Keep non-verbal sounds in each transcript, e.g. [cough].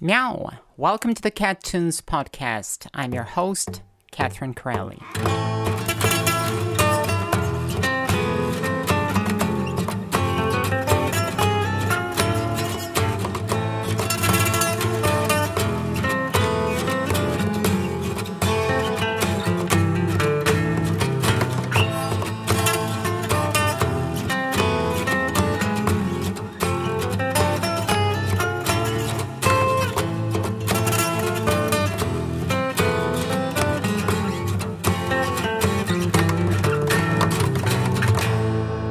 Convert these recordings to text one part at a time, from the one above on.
Meow! Welcome to the Cat Tunes podcast. I'm your host, Catherine Corelli.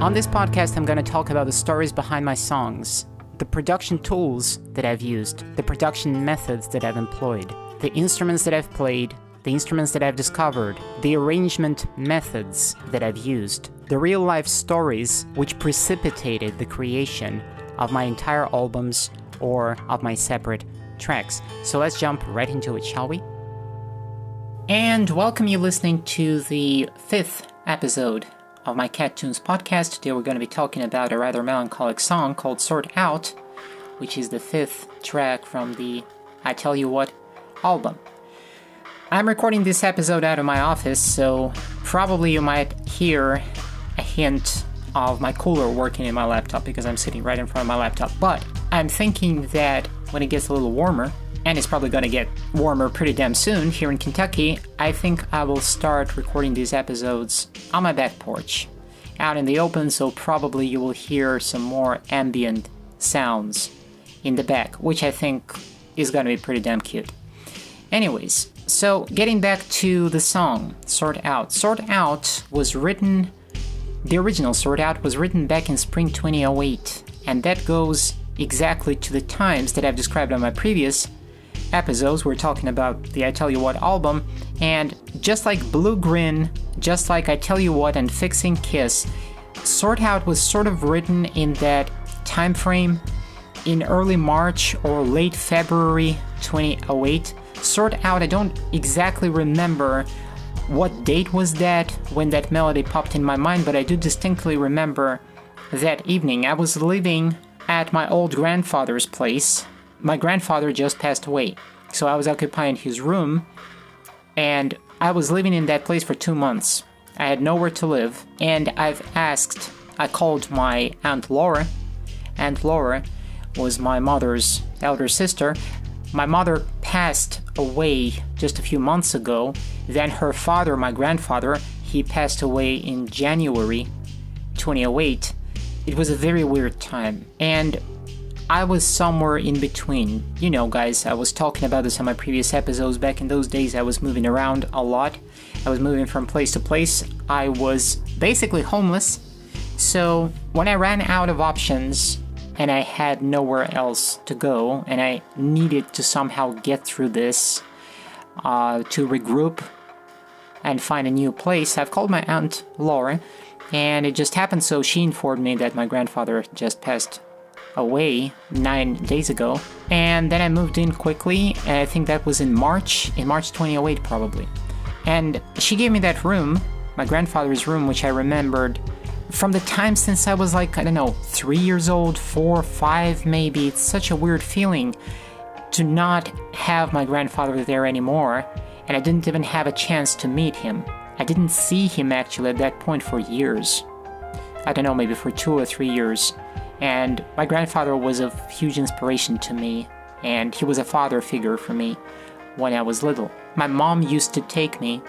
On this podcast, I'm going to talk about the stories behind my songs, the production tools that I've used, the production methods that I've employed, the instruments that I've played, the instruments that I've discovered, the arrangement methods that I've used, the real life stories which precipitated the creation of my entire albums or of my separate tracks. So let's jump right into it, shall we? And welcome you listening to the fifth episode of my Cat Tunes podcast. Today we're going to be talking about a rather melancholic song called Sort Out, which is the fifth track from the I Tell You What album. I'm recording this episode out of my office, so probably you might hear a hint of my cooler working in my laptop because I'm sitting right in front of my laptop. But I'm thinking that when it gets a little warmer, and it's probably going to get warmer pretty damn soon here in Kentucky, I think I will start recording these episodes on my back porch, out in the open, so probably you will hear some more ambient sounds in the back, which I think is going to be pretty damn cute. Anyways, so getting back to the song, Sort Out. Sort Out was written, the original Sort Out was written back in spring 2008, and that goes exactly to the times that I've described on my previous episodes, we're talking about the I Tell You What album, and just like Blue Grin, just like I Tell You What and Fixing Kiss, Sort Out was sort of written in that time frame in early March or late February 2008. Sort Out, I don't exactly remember what date was that when that melody popped in my mind, but I do distinctly remember that evening. I was living at my old grandfather's place my grandfather just passed away, so I was occupying his room, and I was living in that place for two months. I had nowhere to live, and I've asked, I called my Aunt Laura. Aunt Laura was my mother's elder sister. My mother passed away just a few months ago. Then her father, my grandfather, he passed away in January 2008. It was a very weird time. And I was somewhere in between. You know, guys, I was talking about this on my previous episodes. Back in those days, I was moving around a lot. I was moving from place to place. I was basically homeless. So, when I ran out of options and I had nowhere else to go, and I needed to somehow get through this uh, to regroup and find a new place, I've called my aunt Laura, and it just happened so she informed me that my grandfather just passed away nine days ago. And then I moved in quickly, I think that was in March, in March 2008 probably. And she gave me that room, my grandfather's room, which I remembered from the time since I was like, I don't know, three years old, four, five maybe. It's such a weird feeling to not have my grandfather there anymore, and I didn't even have a chance to meet him. I didn't see him actually at that point for years. I don't know, maybe for two or three years. And my grandfather was a huge inspiration to me, and he was a father figure for me when I was little. My mom used to take me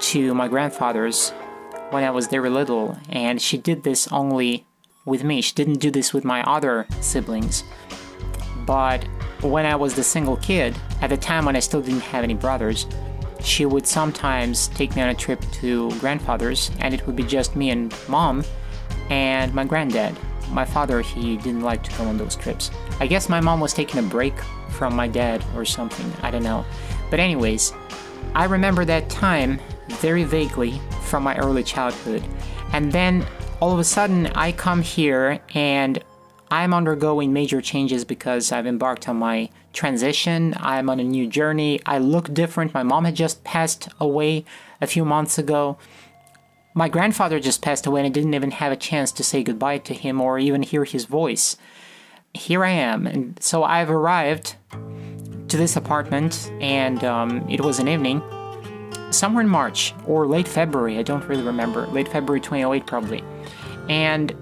to my grandfather's when I was very little, and she did this only with me. She didn't do this with my other siblings. But when I was the single kid, at the time when I still didn't have any brothers, she would sometimes take me on a trip to grandfather's, and it would be just me and mom and my granddad my father, he didn't like to go on those trips. I guess my mom was taking a break from my dad or something, I don't know. But, anyways, I remember that time very vaguely from my early childhood. And then all of a sudden, I come here and I'm undergoing major changes because I've embarked on my transition. I'm on a new journey. I look different. My mom had just passed away a few months ago. My grandfather just passed away and I didn't even have a chance to say goodbye to him or even hear his voice. Here I am, and so I've arrived to this apartment, and um, it was an evening, somewhere in March or late February, I don't really remember, late February 2008 probably. And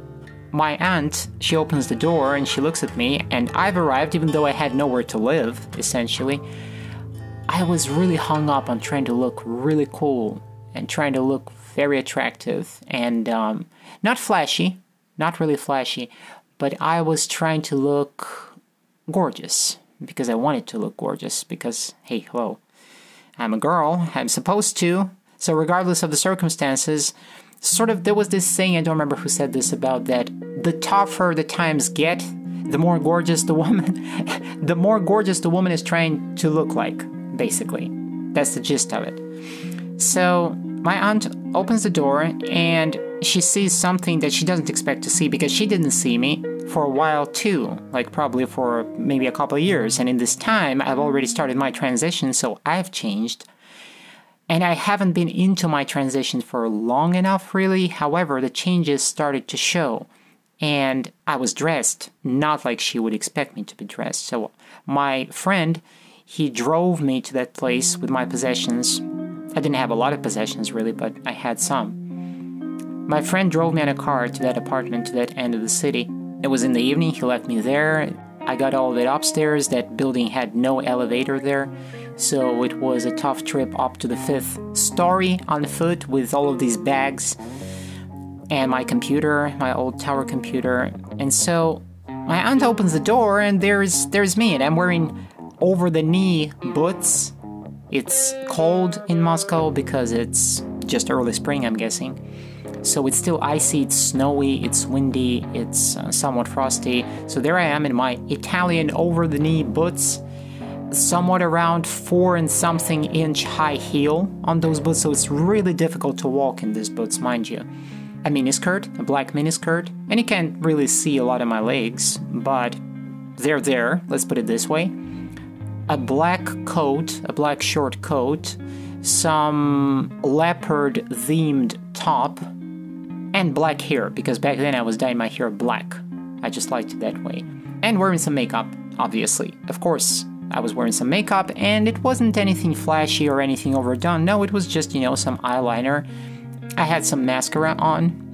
my aunt, she opens the door and she looks at me, and I've arrived even though I had nowhere to live, essentially. I was really hung up on trying to look really cool and trying to look very attractive and um, not flashy, not really flashy, but I was trying to look gorgeous because I wanted to look gorgeous because, hey, hello, I'm a girl, I'm supposed to. So, regardless of the circumstances, sort of there was this saying, I don't remember who said this about that the tougher the times get, the more gorgeous the woman, [laughs] the more gorgeous the woman is trying to look like, basically. That's the gist of it. So, my aunt opens the door and she sees something that she doesn't expect to see because she didn't see me for a while too, like probably for maybe a couple of years. And in this time, I've already started my transition, so I've changed. And I haven't been into my transition for long enough, really. However, the changes started to show. And I was dressed not like she would expect me to be dressed. So, my friend, he drove me to that place with my possessions. I didn't have a lot of possessions, really, but I had some. My friend drove me in a car to that apartment to that end of the city. It was in the evening, he left me there. I got all of it upstairs. That building had no elevator there, so it was a tough trip up to the fifth story on foot with all of these bags and my computer, my old tower computer. And so my aunt opens the door and there's there's me and I'm wearing over the knee boots. It's cold in Moscow because it's just early spring, I'm guessing. So it's still icy, it's snowy, it's windy, it's uh, somewhat frosty. So there I am in my Italian over the knee boots, somewhat around four and something inch high heel on those boots. So it's really difficult to walk in these boots, mind you. A miniskirt, a black miniskirt, and you can't really see a lot of my legs, but they're there, let's put it this way. A black coat, a black short coat, some leopard themed top, and black hair because back then I was dyeing my hair black. I just liked it that way. And wearing some makeup, obviously. Of course, I was wearing some makeup and it wasn't anything flashy or anything overdone. No, it was just, you know, some eyeliner. I had some mascara on.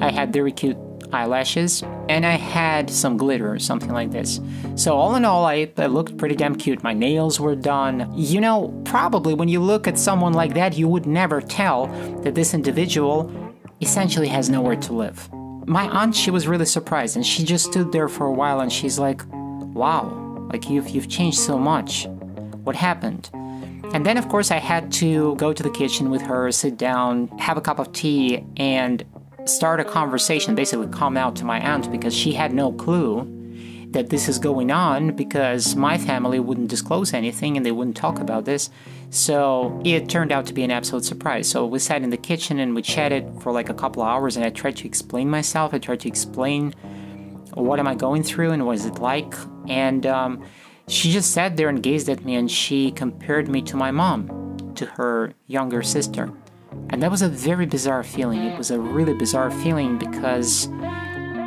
I had very cute eyelashes and I had some glitter or something like this. So, all in all, I, I, looked pretty damn cute. My nails were done. You know, probably when you look at someone like that, you would never tell that this individual essentially has nowhere to live. My aunt, she was really surprised and she just stood there for a while and she's like, wow, like you've, you've changed so much. What happened? And then, of course, I had to go to the kitchen with her, sit down, have a cup of tea, and start a conversation, basically come out to my aunt because she had no clue that this is going on because my family wouldn't disclose anything and they wouldn't talk about this. So it turned out to be an absolute surprise. So we sat in the kitchen and we chatted for like a couple of hours and I tried to explain myself. I tried to explain what am I going through and what is it like. And um, she just sat there and gazed at me and she compared me to my mom, to her younger sister. And that was a very bizarre feeling. It was a really bizarre feeling because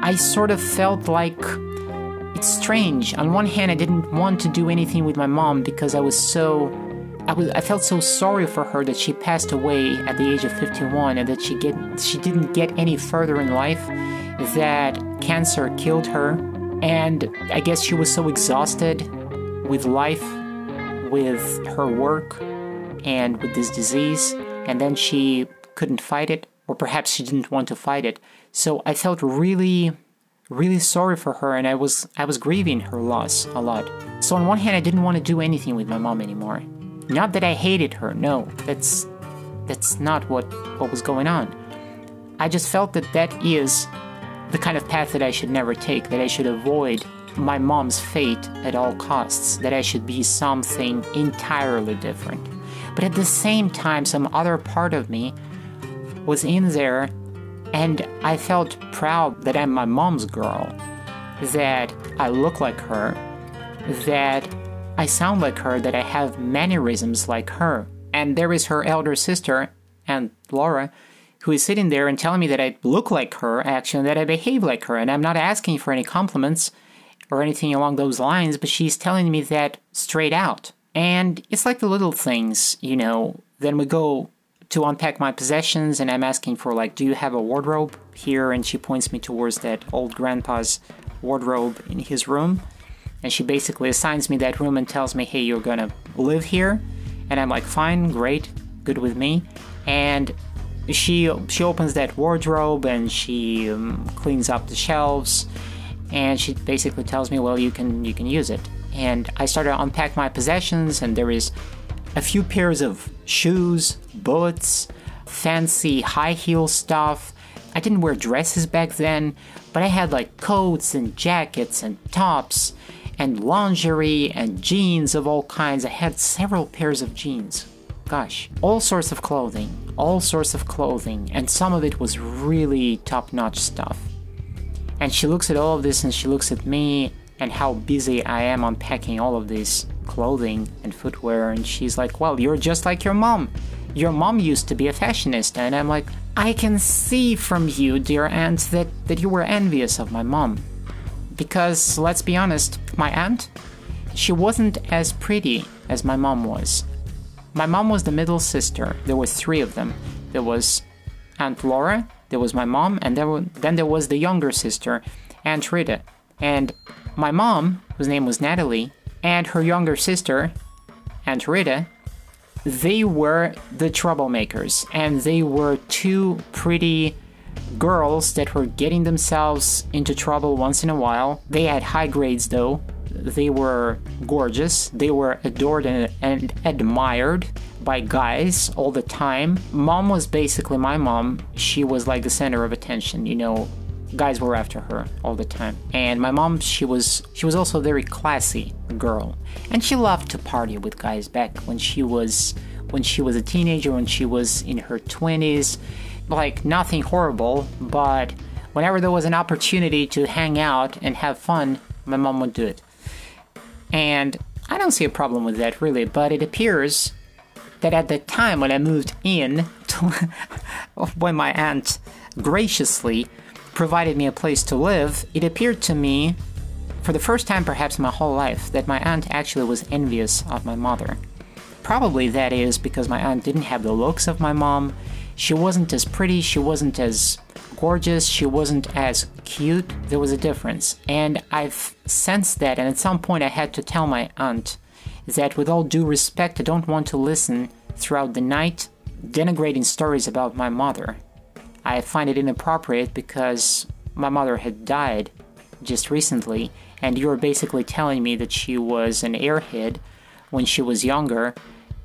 I sort of felt like it's strange. On one hand, I didn't want to do anything with my mom because I was so I was I felt so sorry for her that she passed away at the age of 51 and that she get she didn't get any further in life that cancer killed her and I guess she was so exhausted with life with her work and with this disease and then she couldn't fight it or perhaps she didn't want to fight it. So I felt really really sorry for her and I was I was grieving her loss a lot. So on one hand I didn't want to do anything with my mom anymore. Not that I hated her, no. That's that's not what what was going on. I just felt that that is the kind of path that I should never take, that I should avoid my mom's fate at all costs, that I should be something entirely different. But at the same time, some other part of me was in there and I felt proud that I'm my mom's girl, that I look like her, that I sound like her, that I have mannerisms like her. And there is her elder sister, and Laura, who is sitting there and telling me that I look like her, actually, that I behave like her. And I'm not asking for any compliments or anything along those lines, but she's telling me that straight out. And it's like the little things, you know. Then we go to unpack my possessions, and I'm asking for, like, do you have a wardrobe here? And she points me towards that old grandpa's wardrobe in his room. And she basically assigns me that room and tells me, hey, you're gonna live here. And I'm like, fine, great, good with me. And she she opens that wardrobe and she um, cleans up the shelves and she basically tells me well you can you can use it and i started to unpack my possessions and there is a few pairs of shoes boots fancy high heel stuff. I didn't wear dresses back then but i had like coats and jackets and tops and lingerie and jeans of all kinds. I had several pairs of jeans. Gosh, all sorts of clothing, all sorts of clothing, and some of it was really top notch stuff. And she looks at all of this and she looks at me and how busy I am unpacking all of this clothing and footwear, and she's like, Well, you're just like your mom. Your mom used to be a fashionista, and I'm like, I can see from you, dear aunt, that, that you were envious of my mom. Because, let's be honest, my aunt, she wasn't as pretty as my mom was. My mom was the middle sister. There were three of them. There was Aunt Laura, there was my mom, and there were, then there was the younger sister, Aunt Rita. And my mom, whose name was Natalie, and her younger sister, Aunt Rita, they were the troublemakers, and they were two pretty girls that were getting themselves into trouble once in a while. They had high grades though, they were gorgeous, they were adored and, and admired by guys all the time. Mom was basically my mom. She was like the center of attention, you know. Guys were after her all the time. And my mom, she was she was also a very classy girl. And she loved to party with guys back when she was when she was a teenager, when she was in her 20s. Like nothing horrible, but whenever there was an opportunity to hang out and have fun, my mom would do it. And I don't see a problem with that really, but it appears that at the time when I moved in, to, [laughs] when my aunt graciously provided me a place to live, it appeared to me, for the first time perhaps in my whole life, that my aunt actually was envious of my mother. Probably that is because my aunt didn't have the looks of my mom. She wasn't as pretty, she wasn't as gorgeous, she wasn't as cute, there was a difference. And I've sensed that, and at some point I had to tell my aunt that, with all due respect, I don't want to listen throughout the night denigrating stories about my mother. I find it inappropriate because my mother had died just recently, and you were basically telling me that she was an airhead when she was younger.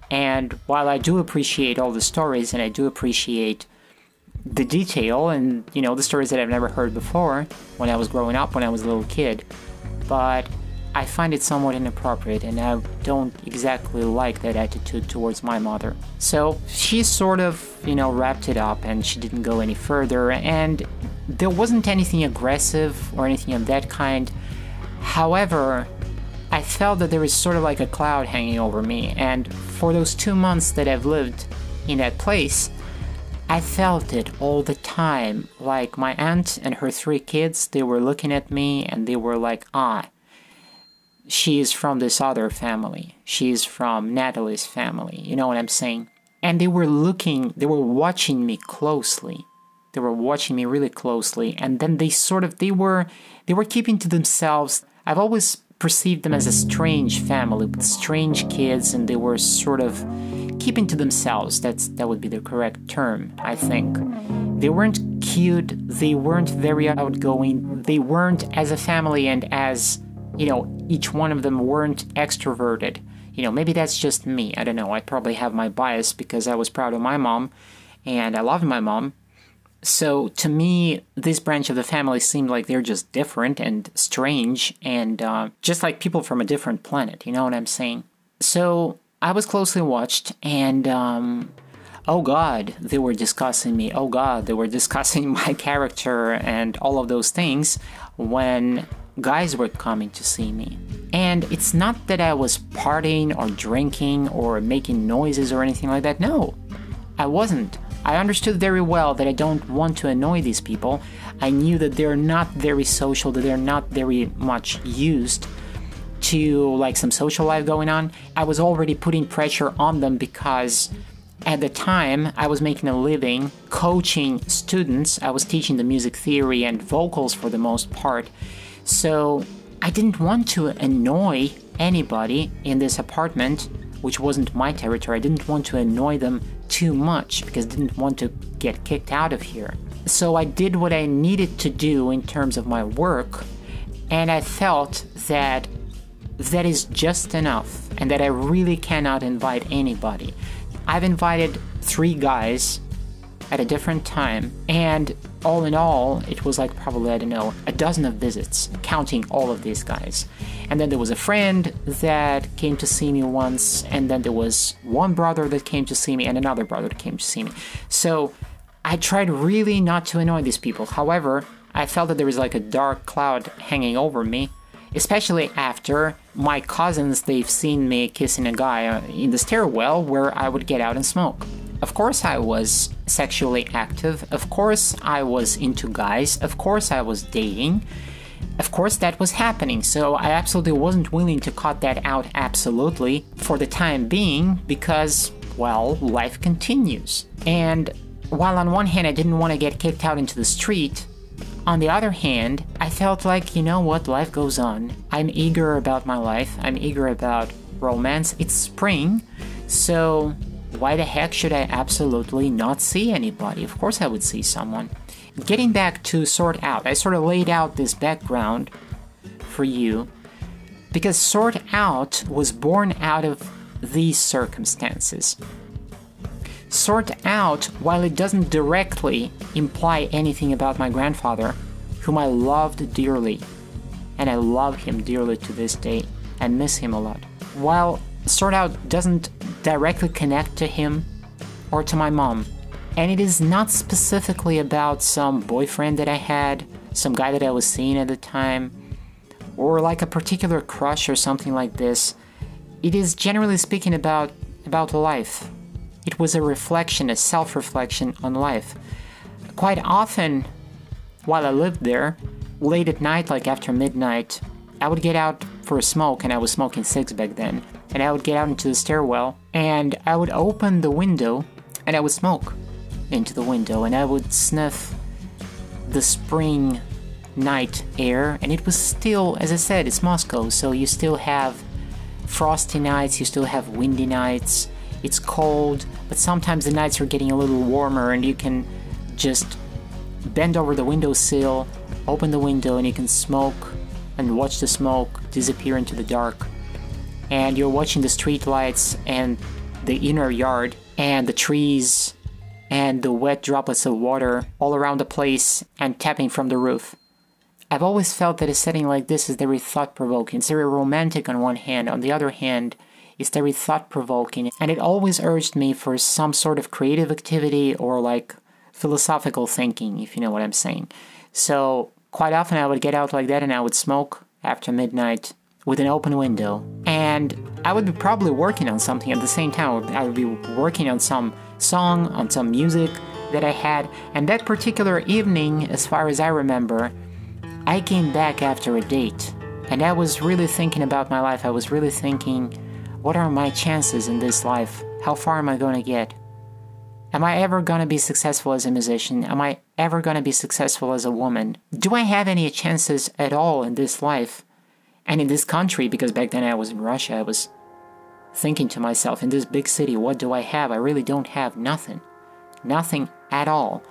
And while I do appreciate all the stories and I do appreciate the detail and you know the stories that I've never heard before when I was growing up when I was a little kid but I find it somewhat inappropriate and I don't exactly like that attitude towards my mother. So she sort of, you know, wrapped it up and she didn't go any further and there wasn't anything aggressive or anything of that kind. However, I felt that there was sort of like a cloud hanging over me and for those 2 months that I've lived in that place, I felt it all the time. Like my aunt and her three kids, they were looking at me and they were like, ah, she is from this other family. She's from Natalie's family. You know what I'm saying? And they were looking, they were watching me closely. They were watching me really closely. And then they sort of, they were, they were keeping to themselves. I've always perceived them as a strange family with strange kids, and they were sort of keeping to themselves. That's that would be the correct term, I think. They weren't cute, they weren't very outgoing, they weren't as a family and as, you know, each one of them weren't extroverted. You know, maybe that's just me. I don't know. I probably have my bias because I was proud of my mom and I loved my mom. So to me, this branch of the family seemed like they're just different and strange and uh, just like people from a different planet. You know what I'm saying? So I was closely watched, and um, oh god, they were discussing me. Oh god, they were [laughs] discussing my character and all of those things when guys were coming to see me. And it's not that I was partying or drinking or making noises or anything like that. No, I wasn't. I understood very well that I don't want to annoy these people. I knew that they're not very social, that they're not very much used to like some social life going on, I was already putting pressure on them because at the time I was making a living coaching students. I was teaching the music theory and vocals for the most part. So I didn't want to annoy anybody in this apartment, which wasn't my territory. I didn't want to annoy them too much because I didn't want to get kicked out of here. So I did what I needed to do in terms of my work, and I felt that that is just enough and that I really cannot invite anybody. I've invited three guys at a different time, and all in all, it was like probably, I don't know, a dozen of visits, counting all of these guys. And then there was a friend that came to see me once, and then there was one brother that came to see me, and another brother that came to see me. So I tried really not to annoy these people. However, I felt that there was like a dark cloud hanging over me, especially after my cousins they've seen me kissing a guy uh, in the stairwell where I would get out and smoke. Of course, I was sexually active. Of course, I was into guys. Of course, I was dating. Of course, that was happening, so I absolutely wasn't willing to cut that out absolutely for the time being because, well, life continues. And while on one hand I didn't want to get kicked out into the street, on the other hand, I felt like, you know what, life goes on. I'm eager about my life, I'm eager about romance. It's spring, so why the heck should I absolutely not see anybody? Of course, I would see someone. Getting back to Sort Out, I sort of laid out this background for you because Sort Out was born out of these circumstances. Sort Out, while it doesn't directly imply anything about my grandfather, whom I loved dearly, and I love him dearly to this day, and miss him a lot. While Sort Out doesn't directly connect to him or to my mom. And it is not specifically about some boyfriend that I had, some guy that I was seeing at the time, or like a particular crush or something like this. It is generally speaking about about life. It was a reflection, a self-reflection on life. Quite often while I lived there, late at night, like after midnight, I would get out for a smoke, and I was smoking six back then and I would get out into the stairwell and I would open the window and I would smoke into the window and I would sniff the spring night air and it was still as I said it's Moscow so you still have frosty nights you still have windy nights it's cold but sometimes the nights are getting a little warmer and you can just bend over the windowsill open the window and you can smoke and watch the smoke disappear into the dark and you're watching the street lights and the inner yard and the trees and the wet droplets of water all around the place and tapping from the roof. I've always felt that a setting like this is very thought provoking. It's very romantic on one hand, on the other hand, it's very thought provoking, and it always urged me for some sort of creative activity or like philosophical thinking, if you know what I'm saying. So, quite often I would get out like that and I would smoke after midnight with an open window. And I would be probably working on something at the same time. I would be working on some song, on some music that I had. And that particular evening, as far as I remember, I came back after a date. And I was really thinking about my life. I was really thinking, what are my chances in this life? How far am I going to get? Am I ever going to be successful as a musician? Am I ever going to be successful as a woman? Do I have any chances at all in this life? And in this country, because back then I was in Russia, I was thinking to myself, in this big city, what do I have? I really don't have nothing. Nothing at all.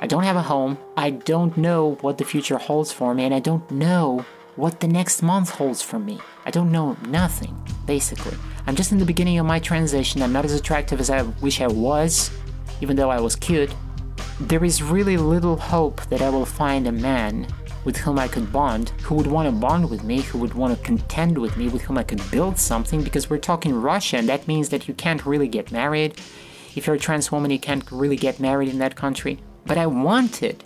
I don't have a home. I don't know what the future holds for me, and I don't know what the next month holds for me. I don't know nothing, basically. I'm just in the beginning of my transition. I'm not as attractive as I wish I was, even though I was cute. There is really little hope that I will find a man with whom I could bond, who would want to bond with me, who would want to contend with me, with whom I could build something, because we're talking Russia, and that means that you can't really get married. If you're a trans woman, you can't really get married in that country. But I wanted.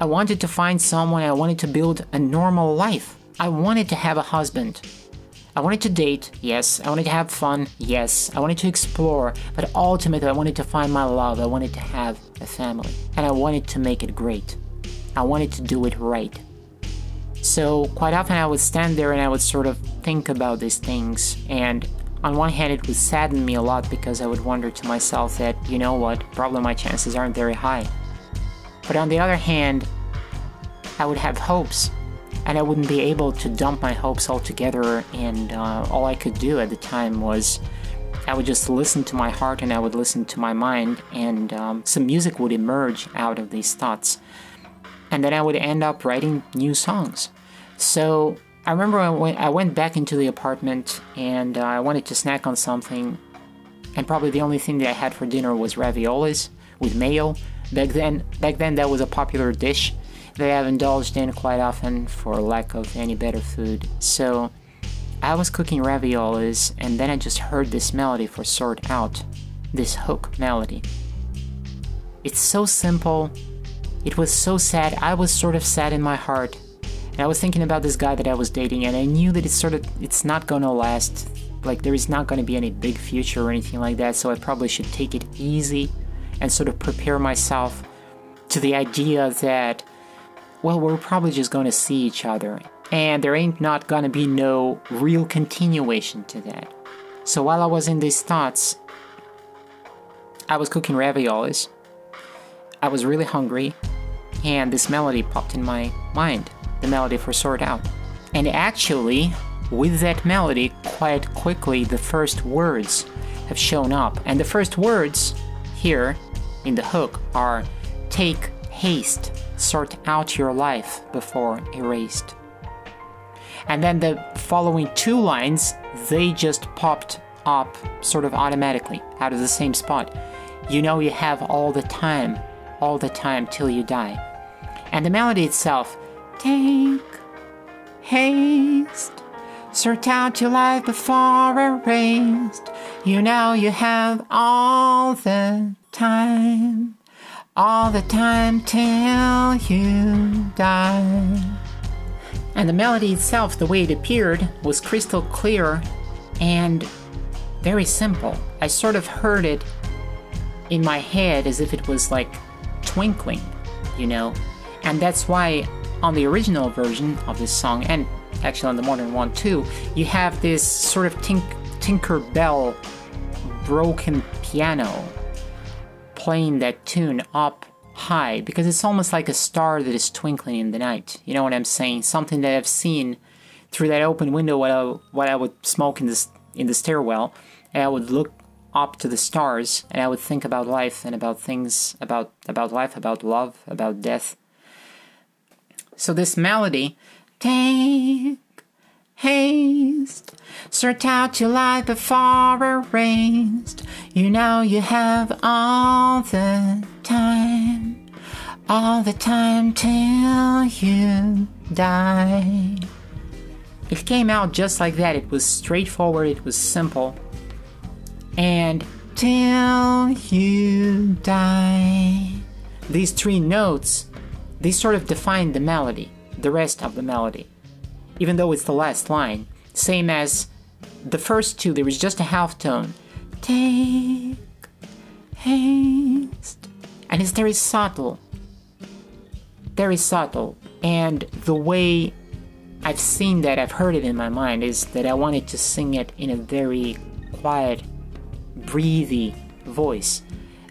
I wanted to find someone, I wanted to build a normal life. I wanted to have a husband. I wanted to date, yes. I wanted to have fun, yes. I wanted to explore, but ultimately, I wanted to find my love. I wanted to have a family. And I wanted to make it great. I wanted to do it right. So, quite often I would stand there and I would sort of think about these things. And on one hand, it would sadden me a lot because I would wonder to myself that, you know what, probably my chances aren't very high. But on the other hand, I would have hopes and I wouldn't be able to dump my hopes altogether. And uh, all I could do at the time was I would just listen to my heart and I would listen to my mind, and um, some music would emerge out of these thoughts. And then I would end up writing new songs. So I remember I went, I went back into the apartment and uh, I wanted to snack on something, and probably the only thing that I had for dinner was raviolis with mayo. Back then, back then that was a popular dish that I've indulged in quite often for lack of any better food. So I was cooking raviolis and then I just heard this melody for Sort Out, this hook melody. It's so simple. It was so sad. I was sort of sad in my heart. And I was thinking about this guy that I was dating and I knew that it's sort of it's not to last. Like there is not to be any big future or anything like that, so I probably should take it easy and sort of prepare myself to the idea that well, we're probably just to see each other, and there ain't not to be no real continuation to that. So while I was in these thoughts, I was cooking raviolis. I was really hungry, and this melody popped in my mind the melody for Sort Out. And actually, with that melody, quite quickly, the first words have shown up. And the first words here in the hook are take haste sort out your life before erased. And then the following two lines, they just popped up sort of automatically out of the same spot. You know you have all the time, all the time till you die. And the melody itself, take haste, sort out your life before erased. You know you have all the time all the time till you die. And the melody itself, the way it appeared, was crystal clear and very simple. I sort of heard it in my head as if it was like twinkling, you know? And that's why on the original version of this song, and actually on the modern one too, you have this sort of tink- Tinker Bell broken piano playing that tune up high because it's almost like a star that is twinkling in the night. You know what I'm saying? Something that I've seen through that open window while I, while I would smoke in the in the stairwell, and I would look up to the stars and I would think about life and about things about about life, about love, about death. So this melody, take haste, sort out your life before erased. You know you have all the time, all the time till you die. It came out just like that. It was straightforward, it was simple. And till you die. These three notes, they sort of define the melody, the rest of the melody even though it's the last line. Same as the first two, there was just a half tone. Take haste. And it's very subtle. Very subtle. And the way I've seen that, I've heard it in my mind, is that I wanted to sing it in a very quiet, breathy voice.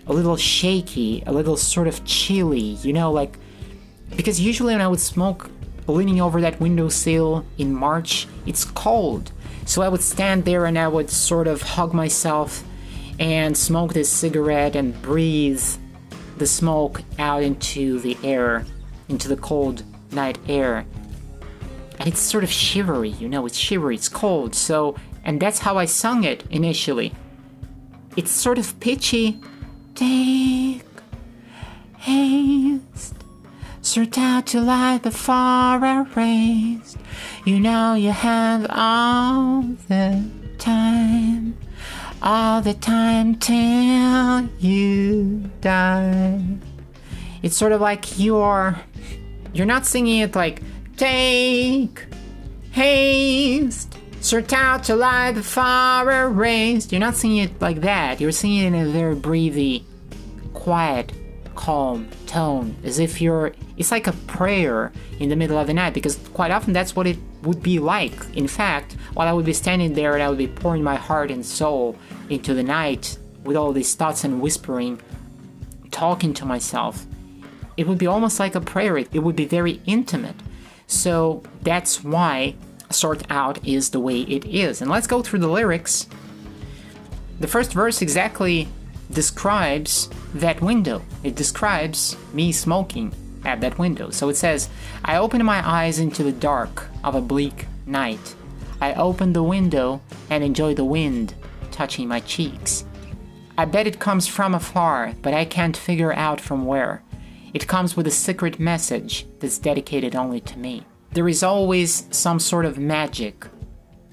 A little shaky, a little sort of chilly, you know, like. Because usually when I would smoke leaning over that windowsill in March, it's cold. So I would stand there and I would sort of hug myself and smoke this cigarette and breathe the smoke out into the air, into the cold night air. And it's sort of shivery, you know, it's shivery, it's cold. So, and that's how I sung it initially. It's sort of pitchy. Take haste Sort out to life before erased. You know you have all the time, all the time till you die. It's sort of like you're, you're not singing it like take haste. Sort out to life before erased. You're not singing it like that. You're singing it in a very breathy, quiet, calm tone, as if you're. It's like a prayer in the middle of the night, because quite often that's what it would be like. In fact, while I would be standing there and I would be pouring my heart and soul into the night with all these thoughts and whispering, talking to myself, it would be almost like a prayer. It would be very intimate. So that's why Sort Out is the way it is. And let's go through the lyrics. The first verse exactly describes that window. It describes me smoking at that window. So it says, I open my eyes into the dark of a bleak night. I open the window and enjoy the wind touching my cheeks. I bet it comes from afar, but I can't figure out from where. It comes with a secret message that's dedicated only to me. There is always some sort of magic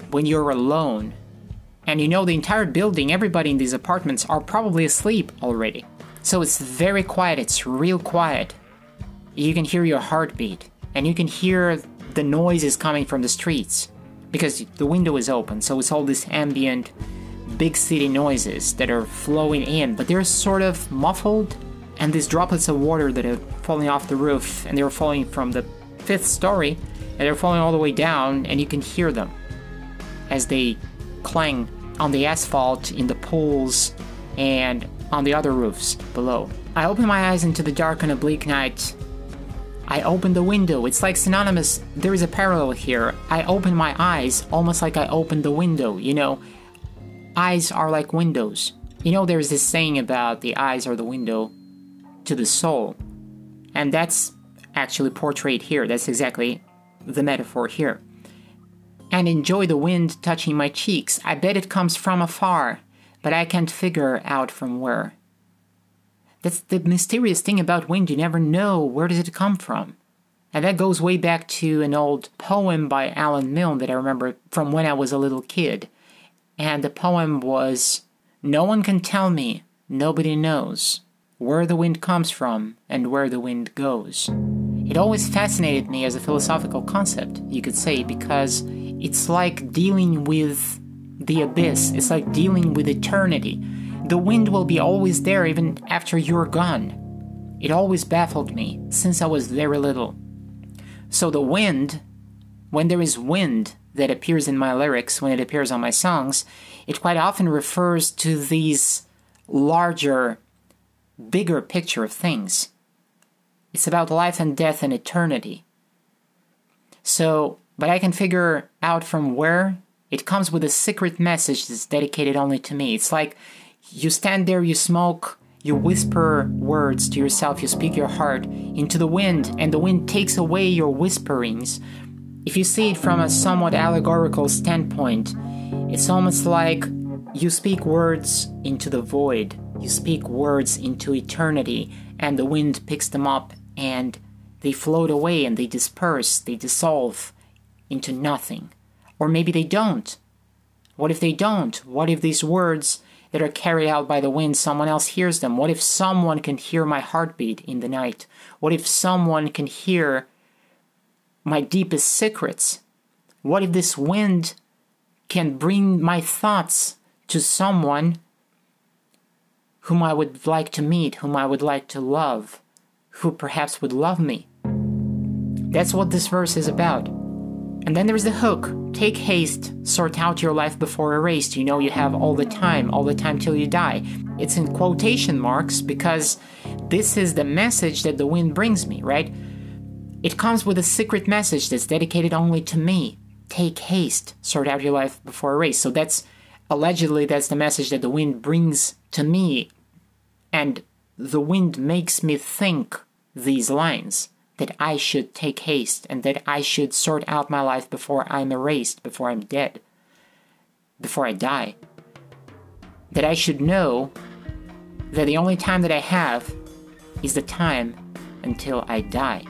when you're alone. And you know, the entire building, everybody in these apartments are probably asleep already. So it's very quiet, it's real quiet. You can hear your heartbeat, and you can hear the noises coming from the streets because the window is open, so it's all this ambient, big city noises that are flowing in, but they're sort of muffled. And these droplets of water that are falling off the roof, and they're falling from the fifth story, and they're falling all the way down, and you can hear them as they clang on the asphalt, in the pools, and on the other roofs below. I open my eyes into the dark on a bleak night. I open the window. It's like synonymous. There is a parallel here. I open my eyes almost like I open the window. You know, eyes are like windows. You know, there's this saying about the eyes are the window to the soul. And that's actually portrayed here. That's exactly the metaphor here. And enjoy the wind touching my cheeks. I bet it comes from afar, but I can't figure out from where. That's the mysterious thing about wind, you never know where does it come from. And that goes way back to an old poem by Alan Milne that I remember from when I was a little kid. And the poem was No one can tell me, nobody knows where the wind comes from and where the wind goes. It always fascinated me as a philosophical concept, you could say, because it's like dealing with the abyss, it's like dealing with eternity. The wind will be always there even after you're gone. It always baffled me since I was very little. So the wind, when there is wind that appears in my lyrics, when it appears on my songs, it quite often refers to these larger bigger picture of things. It's about life and death and eternity. So, but I can figure out from where it comes with a secret message that's dedicated only to me. It's like you stand there, you smoke, you whisper words to yourself, you speak your heart into the wind, and the wind takes away your whisperings. If you see it from a somewhat allegorical standpoint, it's almost like you speak words into the void you speak words into eternity, and the wind picks them up, and they float away and they disperse, they dissolve into nothing. Or maybe they don't. What if they don't? What if these words that are carried out by the wind, someone else hears them? What if someone can hear my heartbeat in the night? What if someone can hear my deepest secrets? What if this wind can bring my thoughts to someone whom I would like to meet, whom I would like to love, who perhaps would love me. That's what this verse is about. And then there's the hook take haste, sort out your life before erased. You know, you have all the time, all the time till you die. It's in quotation marks because this is the message that the wind brings me, right? It comes with a secret message that's dedicated only to me. Take haste, sort out your life before erased. So that's allegedly that's the message that the wind brings to me and the wind makes me think these lines that I should take haste and that I should sort out my life before I'm erased, before I'm dead, before I die. That I should know that the only time that I have is the time until I die.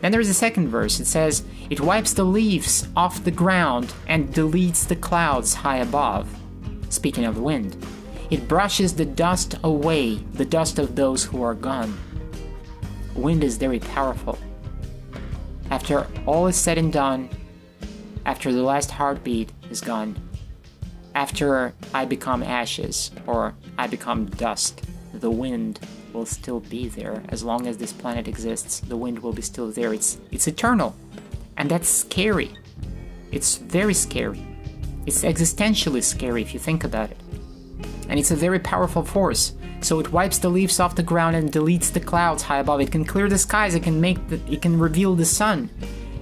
Then there's a second verse. It says, It wipes the leaves off the ground and deletes the clouds high above. Speaking of the wind. It brushes the dust away, the dust of those who are gone. Wind is very powerful. After all is said and done, after the last heartbeat is gone, after I become ashes or I become dust, the wind will still be there. As long as this planet exists, the wind will be still there. It's it's eternal. And that's scary. It's very scary. It's existentially scary if you think about it. And it's a very powerful force. So it wipes the leaves off the ground and deletes the clouds high above. It can clear the skies. It can make the, it can reveal the sun.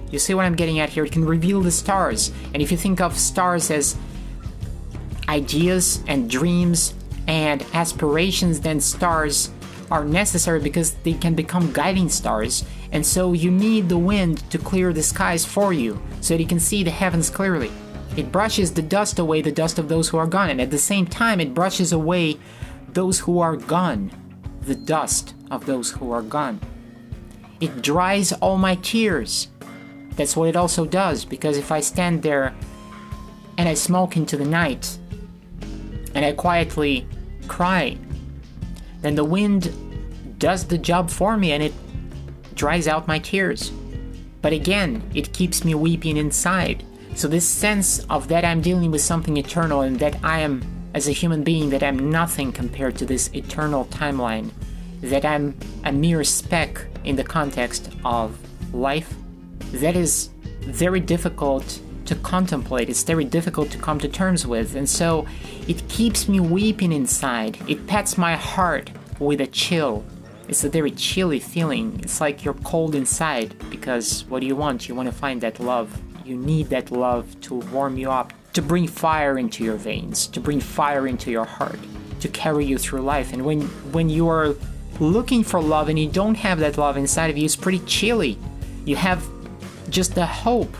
You see what I'm getting at here? It can reveal the stars. And if you think of stars as ideas and dreams and aspirations, then stars are necessary because they can become guiding stars. And so you need the wind to clear the skies for you so that you can see the heavens clearly. It brushes the dust away, the dust of those who are gone, and at the same time, it brushes away those who are gone, the dust of those who are gone. It dries all my tears that's what it also does, because if I stand there and I smoke into the night and I quietly cry, then the wind does the job for me and it dries out my tears. But again, it keeps me weeping inside. So, this sense of that I'm dealing with something eternal and that I am, as a human being, that I'm nothing compared to this eternal timeline, that I'm a mere speck in the context of life that is very difficult to contemplate. It's very difficult to come to terms with. And so it keeps me weeping inside. It pats my heart with a chill. It's a very chilly feeling. It's like you're cold inside because what do you want? You want to find that love. You need that love to warm you up, to bring fire into your veins, to bring fire into your heart, to carry you through life. And when when you are looking for love and you don't have that love inside of you, it's pretty chilly. You have just the hope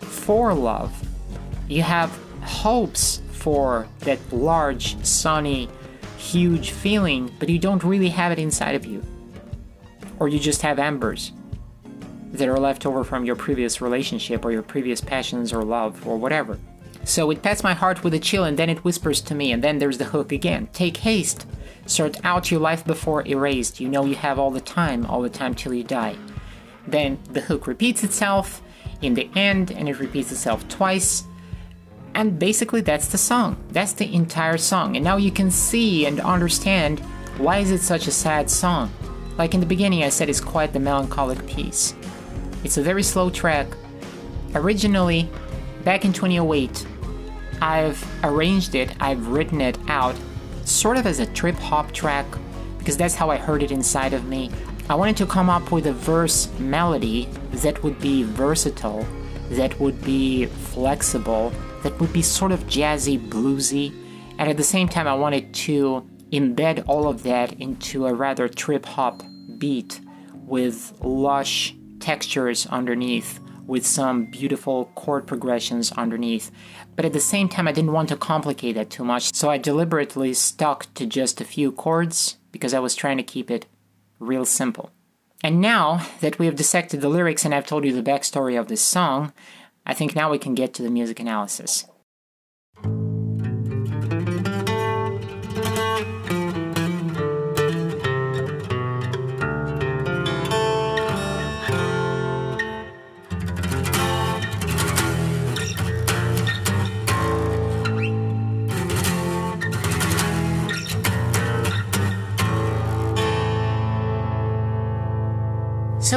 for love. You have hopes for that large, sunny, huge feeling, but you don't really have it inside of you. Or you just have embers that are left over from your previous relationship or your previous passions or love or whatever. So it pats my heart with a chill and then it whispers to me, and then there's the hook again. Take haste. Sort out your life before erased. You know you have all the time, all the time till you die. Then the hook repeats itself in the end and it repeats itself twice. And basically that's the song. That's the entire song. And now you can see and understand why is it such a sad song. Like in the beginning I said it's quite the melancholic piece. It's a very slow track. Originally, back in 2008, I've arranged it, I've written it out sort of as a trip hop track because that's how I heard it inside of me. I wanted to come up with a verse melody that would be versatile, that would be flexible, that would be sort of jazzy, bluesy, and at the same time, I wanted to embed all of that into a rather trip hop beat with lush textures underneath, with some beautiful chord progressions underneath. But at the same time, I didn't want to complicate that too much, so I deliberately stuck to just a few chords because I was trying to keep it real simple. And now that we have dissected the lyrics and I've told you the backstory of this song, I think now we can get to the music analysis.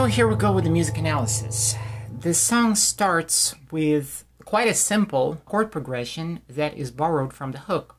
Here we go with the music analysis. The song starts with quite a simple chord progression that is borrowed from the hook.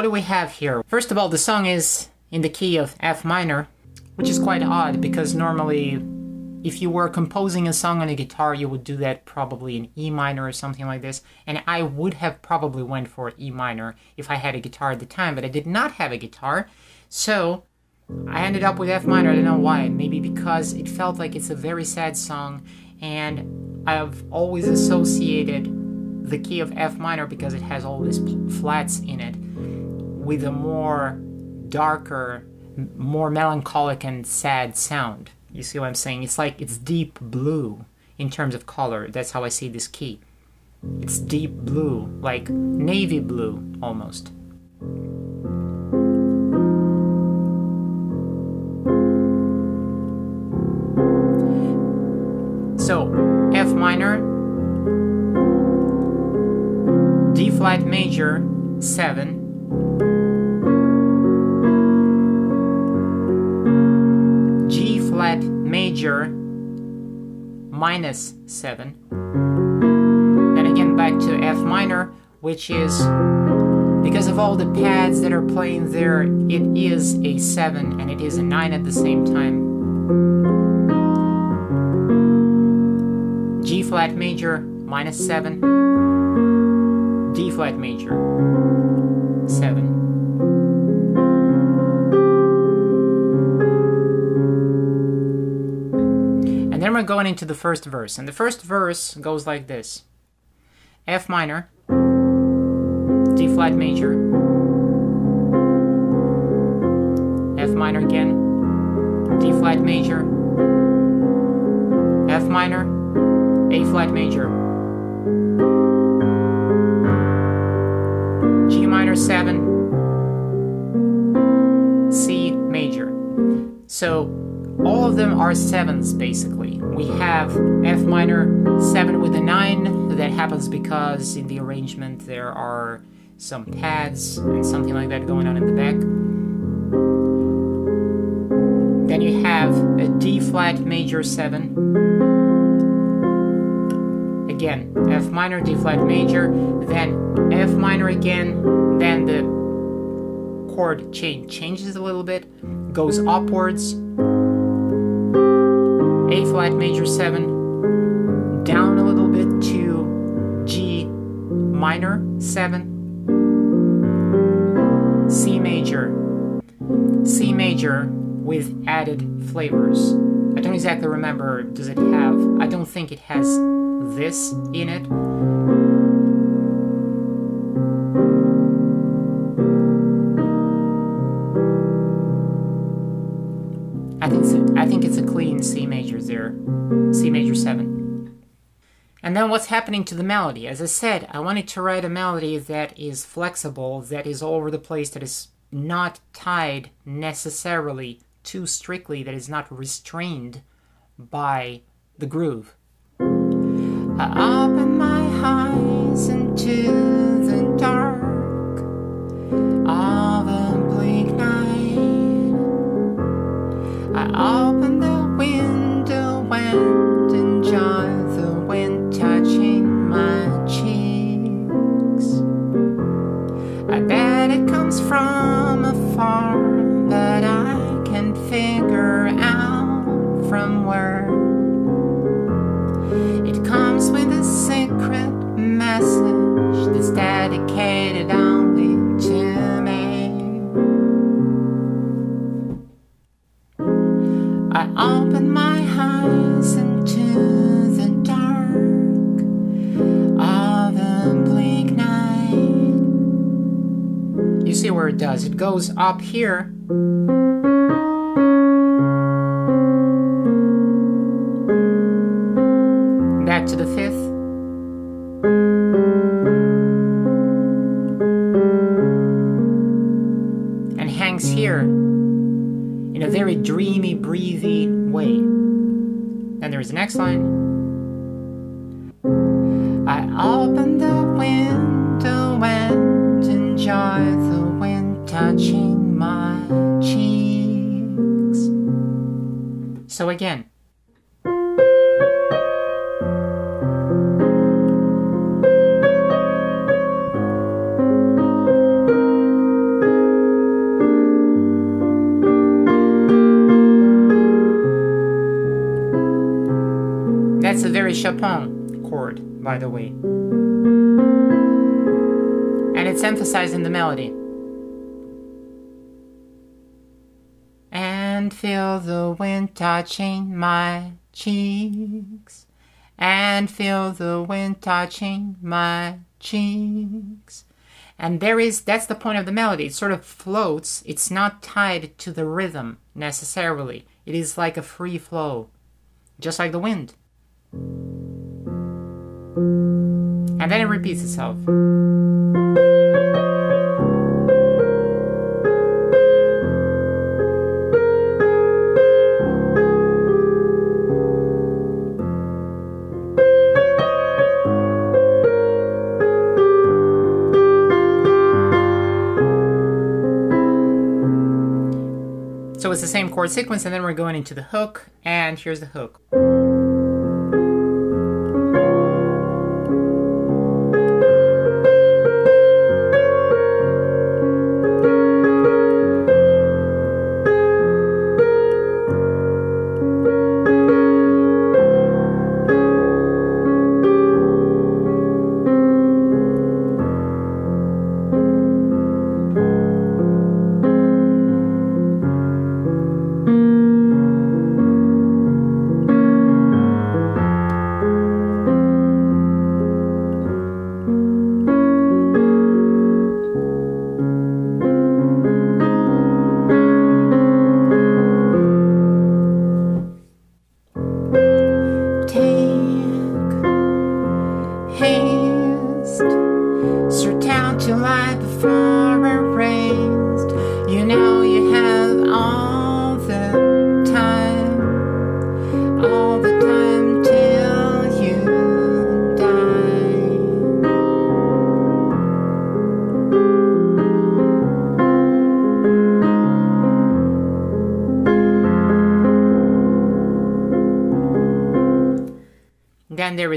What do we have here? First of all, the song is in the key of F minor, which is quite odd because normally if you were composing a song on a guitar, you would do that probably in E minor or something like this. And I would have probably went for E minor if I had a guitar at the time, but I did not have a guitar. So I ended up with F minor. I don't know why. Maybe because it felt like it's a very sad song and I've always associated the key of F minor because it has all these flats in it with a more darker, more melancholic and sad sound. You see what I'm saying? It's like it's deep blue in terms of color. That's how I see this key. It's deep blue, like navy blue almost. So, F minor, D flat major, 7, major, minus 7, then again back to F minor, which is because of all the pads that are playing there, it is a 7 and it is a 9 at the same time. G flat major, minus 7. D flat major, 7. We're going into the first verse. And the first verse goes like this. F minor, D flat major, F minor again, D flat major, F minor, A flat major, G minor 7, C major. So all of them are sevens basically. We have F minor 7 with a 9. That happens because in the arrangement there are some pads and something like that going on in the back. Then you have a D flat major 7. Again, F minor, D flat major, then F minor again, then the chord chain changes a little bit, goes upwards, A flat major 7, down a little bit to G minor 7, C major, C major with added flavors. I don't exactly remember, does it have, I don't think it has this in it. And then what's happening to the melody? As I said, I wanted to write a melody that is flexible, that is all over the place, that is not tied necessarily too strictly, that is not restrained by the groove. I open my eyes into the dark of a bleak night. I open the it does. It goes up here. Back to the fifth. And hangs here in a very dreamy, breathy way. Then there's the next line. In the melody. And feel the wind touching my cheeks. And feel the wind touching my cheeks. And there is, that's the point of the melody. It sort of floats. It's not tied to the rhythm necessarily. It is like a free flow, just like the wind. And then it repeats itself. So it's the same chord sequence, and then we're going into the hook, and here's the hook.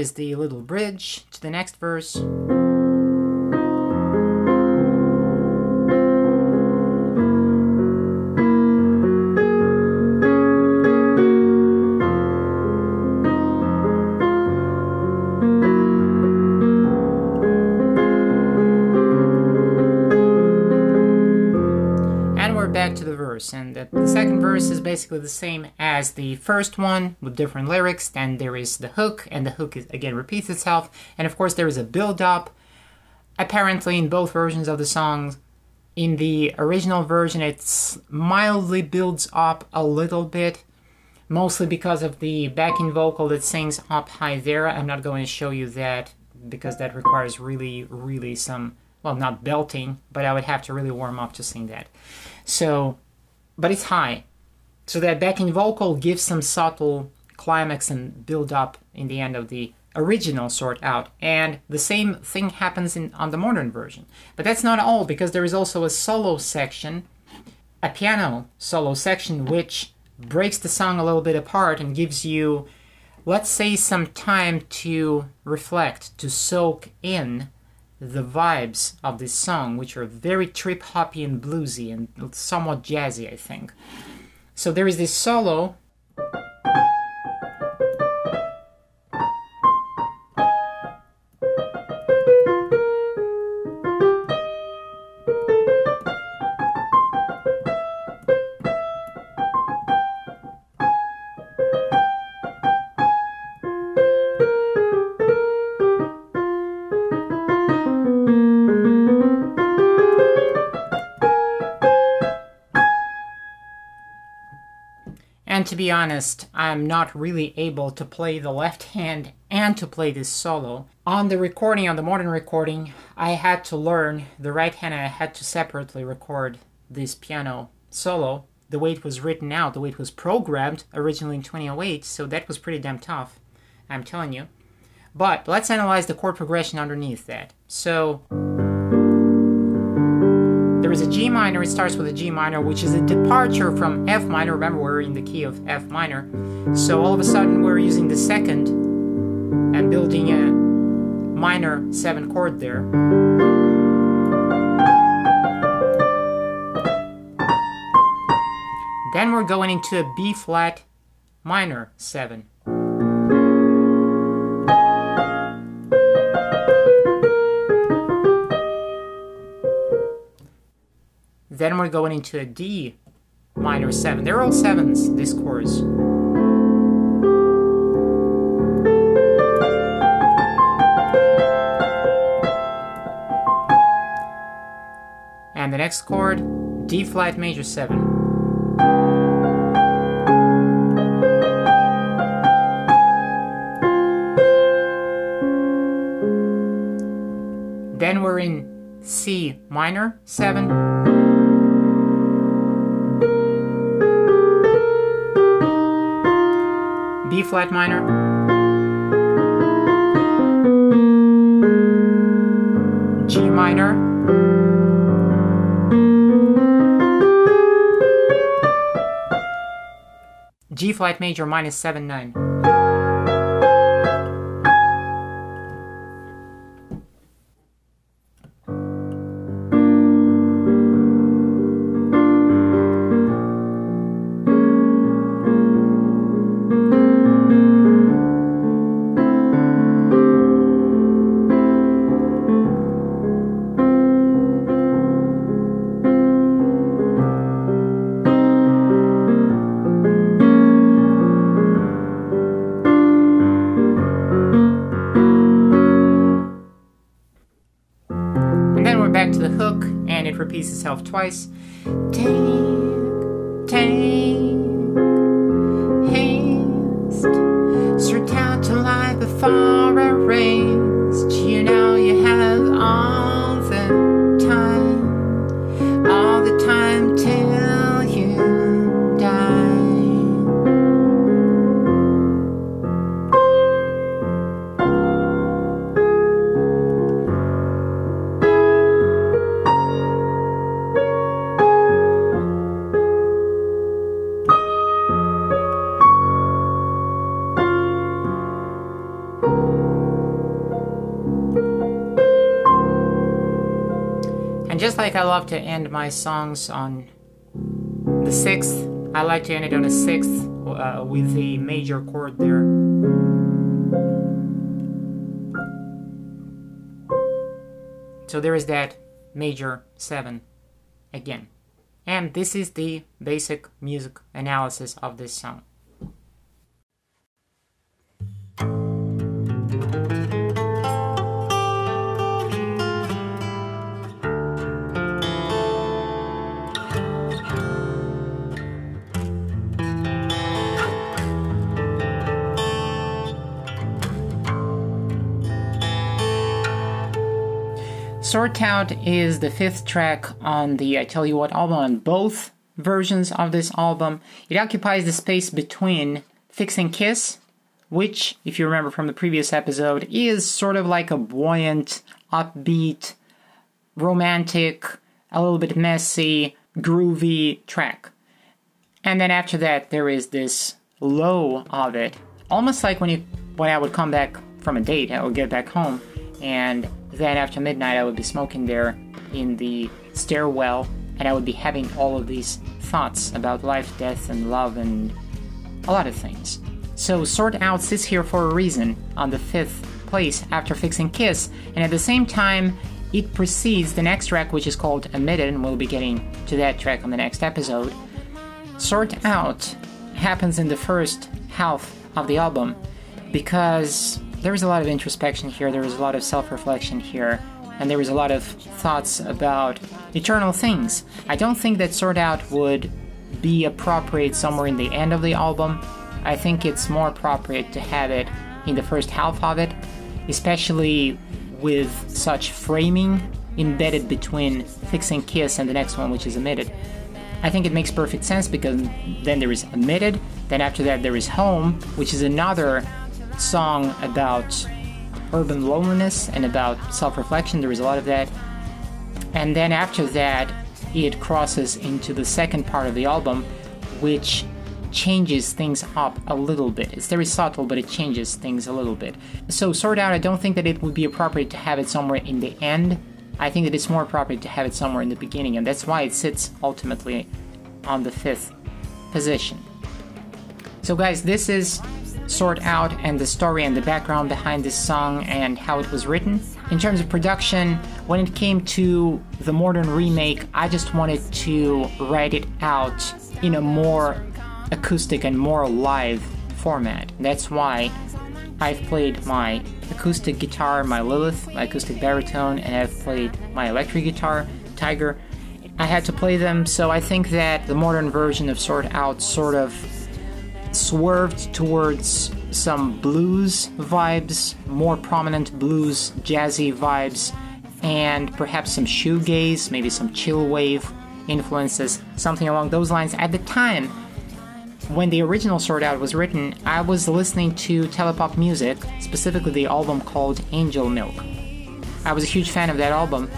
Is the little bridge to the next verse. Basically the same as the first one with different lyrics. Then there is the hook, and the hook is, again repeats itself. And of course, there is a build up. Apparently, in both versions of the song, in the original version, it's mildly builds up a little bit, mostly because of the backing vocal that sings up high there. I'm not going to show you that because that requires really, really some, well, not belting, but I would have to really warm up to sing that. So, but it's high. So that backing vocal gives some subtle climax and build up in the end of the original sort out. And the same thing happens in on the modern version. But that's not all because there is also a solo section, a piano solo section which breaks the song a little bit apart and gives you let's say some time to reflect, to soak in the vibes of this song, which are very trip hoppy and bluesy and somewhat jazzy, I think. So there is this solo. And to be honest, I'm not really able to play the left hand and to play this solo. On the recording, on the modern recording, I had to learn the right hand and I had to separately record this piano solo the way it was written out, the way it was programmed originally in 2008, so that was pretty damn tough, I'm telling you. But let's analyze the chord progression underneath that. So is a G minor, it starts with a G minor, which is a departure from F minor. Remember, we're in the key of F minor. So all of a sudden, we're using the second and building a minor 7 chord there. Then we're going into a B flat minor 7. Then we're going into a D minor 7. They're all 7s, these chords. And the next chord, D flat major 7. Then we're in C minor, 7. B flat minor. G minor. G flat major minus 7 9. Repeats itself twice. My songs on the sixth, I like to end it on a sixth uh, with a major chord there. So there is that major seven again. And this is the basic music analysis of this song. Sort Out is the fifth track on the I Tell You What album, on both versions of this album. It occupies the space between Fix and Kiss, which, if you remember from the previous episode, is sort of like a buoyant, upbeat, romantic, a little bit messy, groovy track. And then after that, there is this low of it, almost like when you when I would come back from a date, I would get back home, and then after midnight, I would be smoking there in the stairwell, and I would be having all of these thoughts about life, death, and love, and a lot of things. So, Sort Out sits here for a reason on the fifth place after Fix and Kiss, and at the same time, it precedes the next track, which is called Emitted, and we'll be getting to that track on the next episode. Sort Out happens in the first half of the album because there is a lot of introspection here, there is a lot of self reflection here, and there is a lot of thoughts about eternal things. I don't think that Sort Out would be appropriate somewhere in the end of the album. I think it's more appropriate to have it in the first half of it, especially with such framing embedded between Fix and Kiss and the next one, which is Emitted. I think it makes perfect sense because then there is Emitted, then after that there is Home, which is another song about urban loneliness and about self reflection. There is a lot of that. And then after that, it crosses into the second part of the album, which changes things up a little bit. It's very subtle, but it changes things a little bit. So, Sort Out, I don't think that it would be appropriate to have it somewhere in the end. I think that it's more appropriate to have it somewhere in the beginning, and that's why it sits ultimately on the fifth position. So, guys, this is Sort Out and the story and the background behind this song and how it was written. In terms of production, when it came to the modern remake, I just wanted to write it out in a more acoustic and more live format. That's why I've played my acoustic guitar, my Lilith, my acoustic baritone, and I've played my electric guitar, Tiger. I had to play them, so I think that the modern version of Sort Out sort of swerved towards some blues vibes, more prominent blues, jazzy vibes, and perhaps some shoegaze, maybe some chill wave influences, something along those lines. At the time, when the original Sort Out was written, I was listening to Telepopmusik, specifically the album called Angel Milk. I was a huge fan of that album,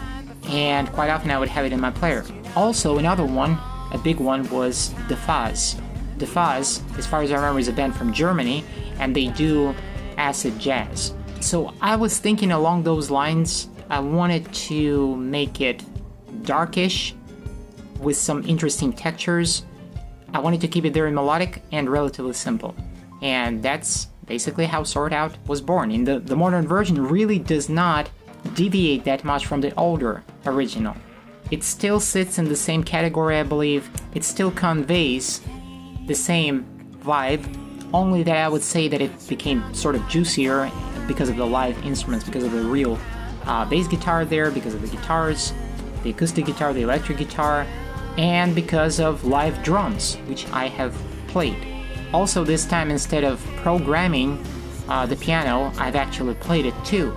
and quite often I would have it in my player. Also, another one, a big one, was The Fuzz. Fuzz, as far as I remember, is a band from Germany, and they do acid jazz. So I was thinking along those lines. I wanted to make it darkish with some interesting textures. I wanted to keep it very melodic and relatively simple. And that's basically how Sort Out was born. In the, the modern version really does not deviate that much from the older original. It still sits in the same category, I believe. It still conveys the same vibe, only that I would say that it became sort of juicier because of the live instruments, because of the real uh, bass guitar there, because of the guitars, the acoustic guitar, the electric guitar, and because of live drums, which I have played. Also, this time instead of programming uh, the piano, I've actually played it too.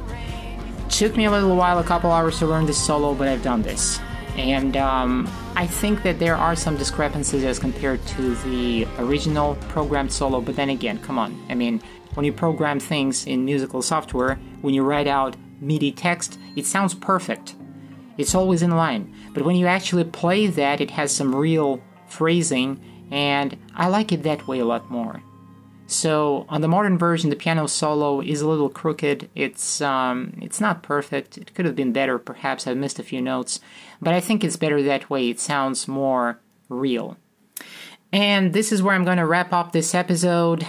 Took me a little while, a couple hours to learn this solo, but I've done this. And um, I think that there are some discrepancies as compared to the original programmed solo, but then again, come on. I mean, when you program things in musical software, when you write out MIDI text, it sounds perfect. It's always in line. But when you actually play that, it has some real phrasing, and I like it that way a lot more. So on the modern version, the piano solo is a little crooked. It's um, it's not perfect. It could have been better. Perhaps I missed a few notes, but I think it's better that way. It sounds more real. And this is where I'm going to wrap up this episode.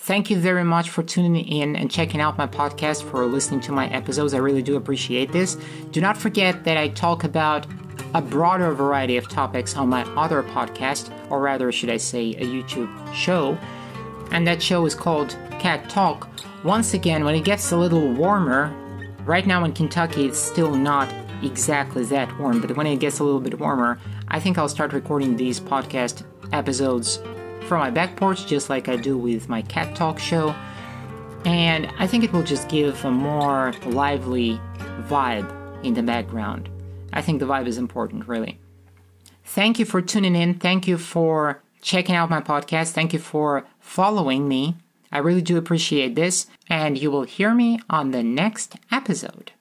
Thank you very much for tuning in and checking out my podcast, for listening to my episodes. I really do appreciate this. Do not forget that I talk about a broader variety of topics on my other podcast, or rather, should I say, a YouTube show and that show is called Cat Talk. Once again, when it gets a little warmer, right now in Kentucky it's still not exactly that warm, but when it gets a little bit warmer, I think I'll start recording these podcast episodes from my back porch, just like I do with my Cat Talk show. And I think it will just give a more lively vibe in the background. I think the vibe is important, really. Thank you for tuning in. Thank you for checking out my podcast. Thank you for following me. I really do appreciate this, and you will hear me on the next episode.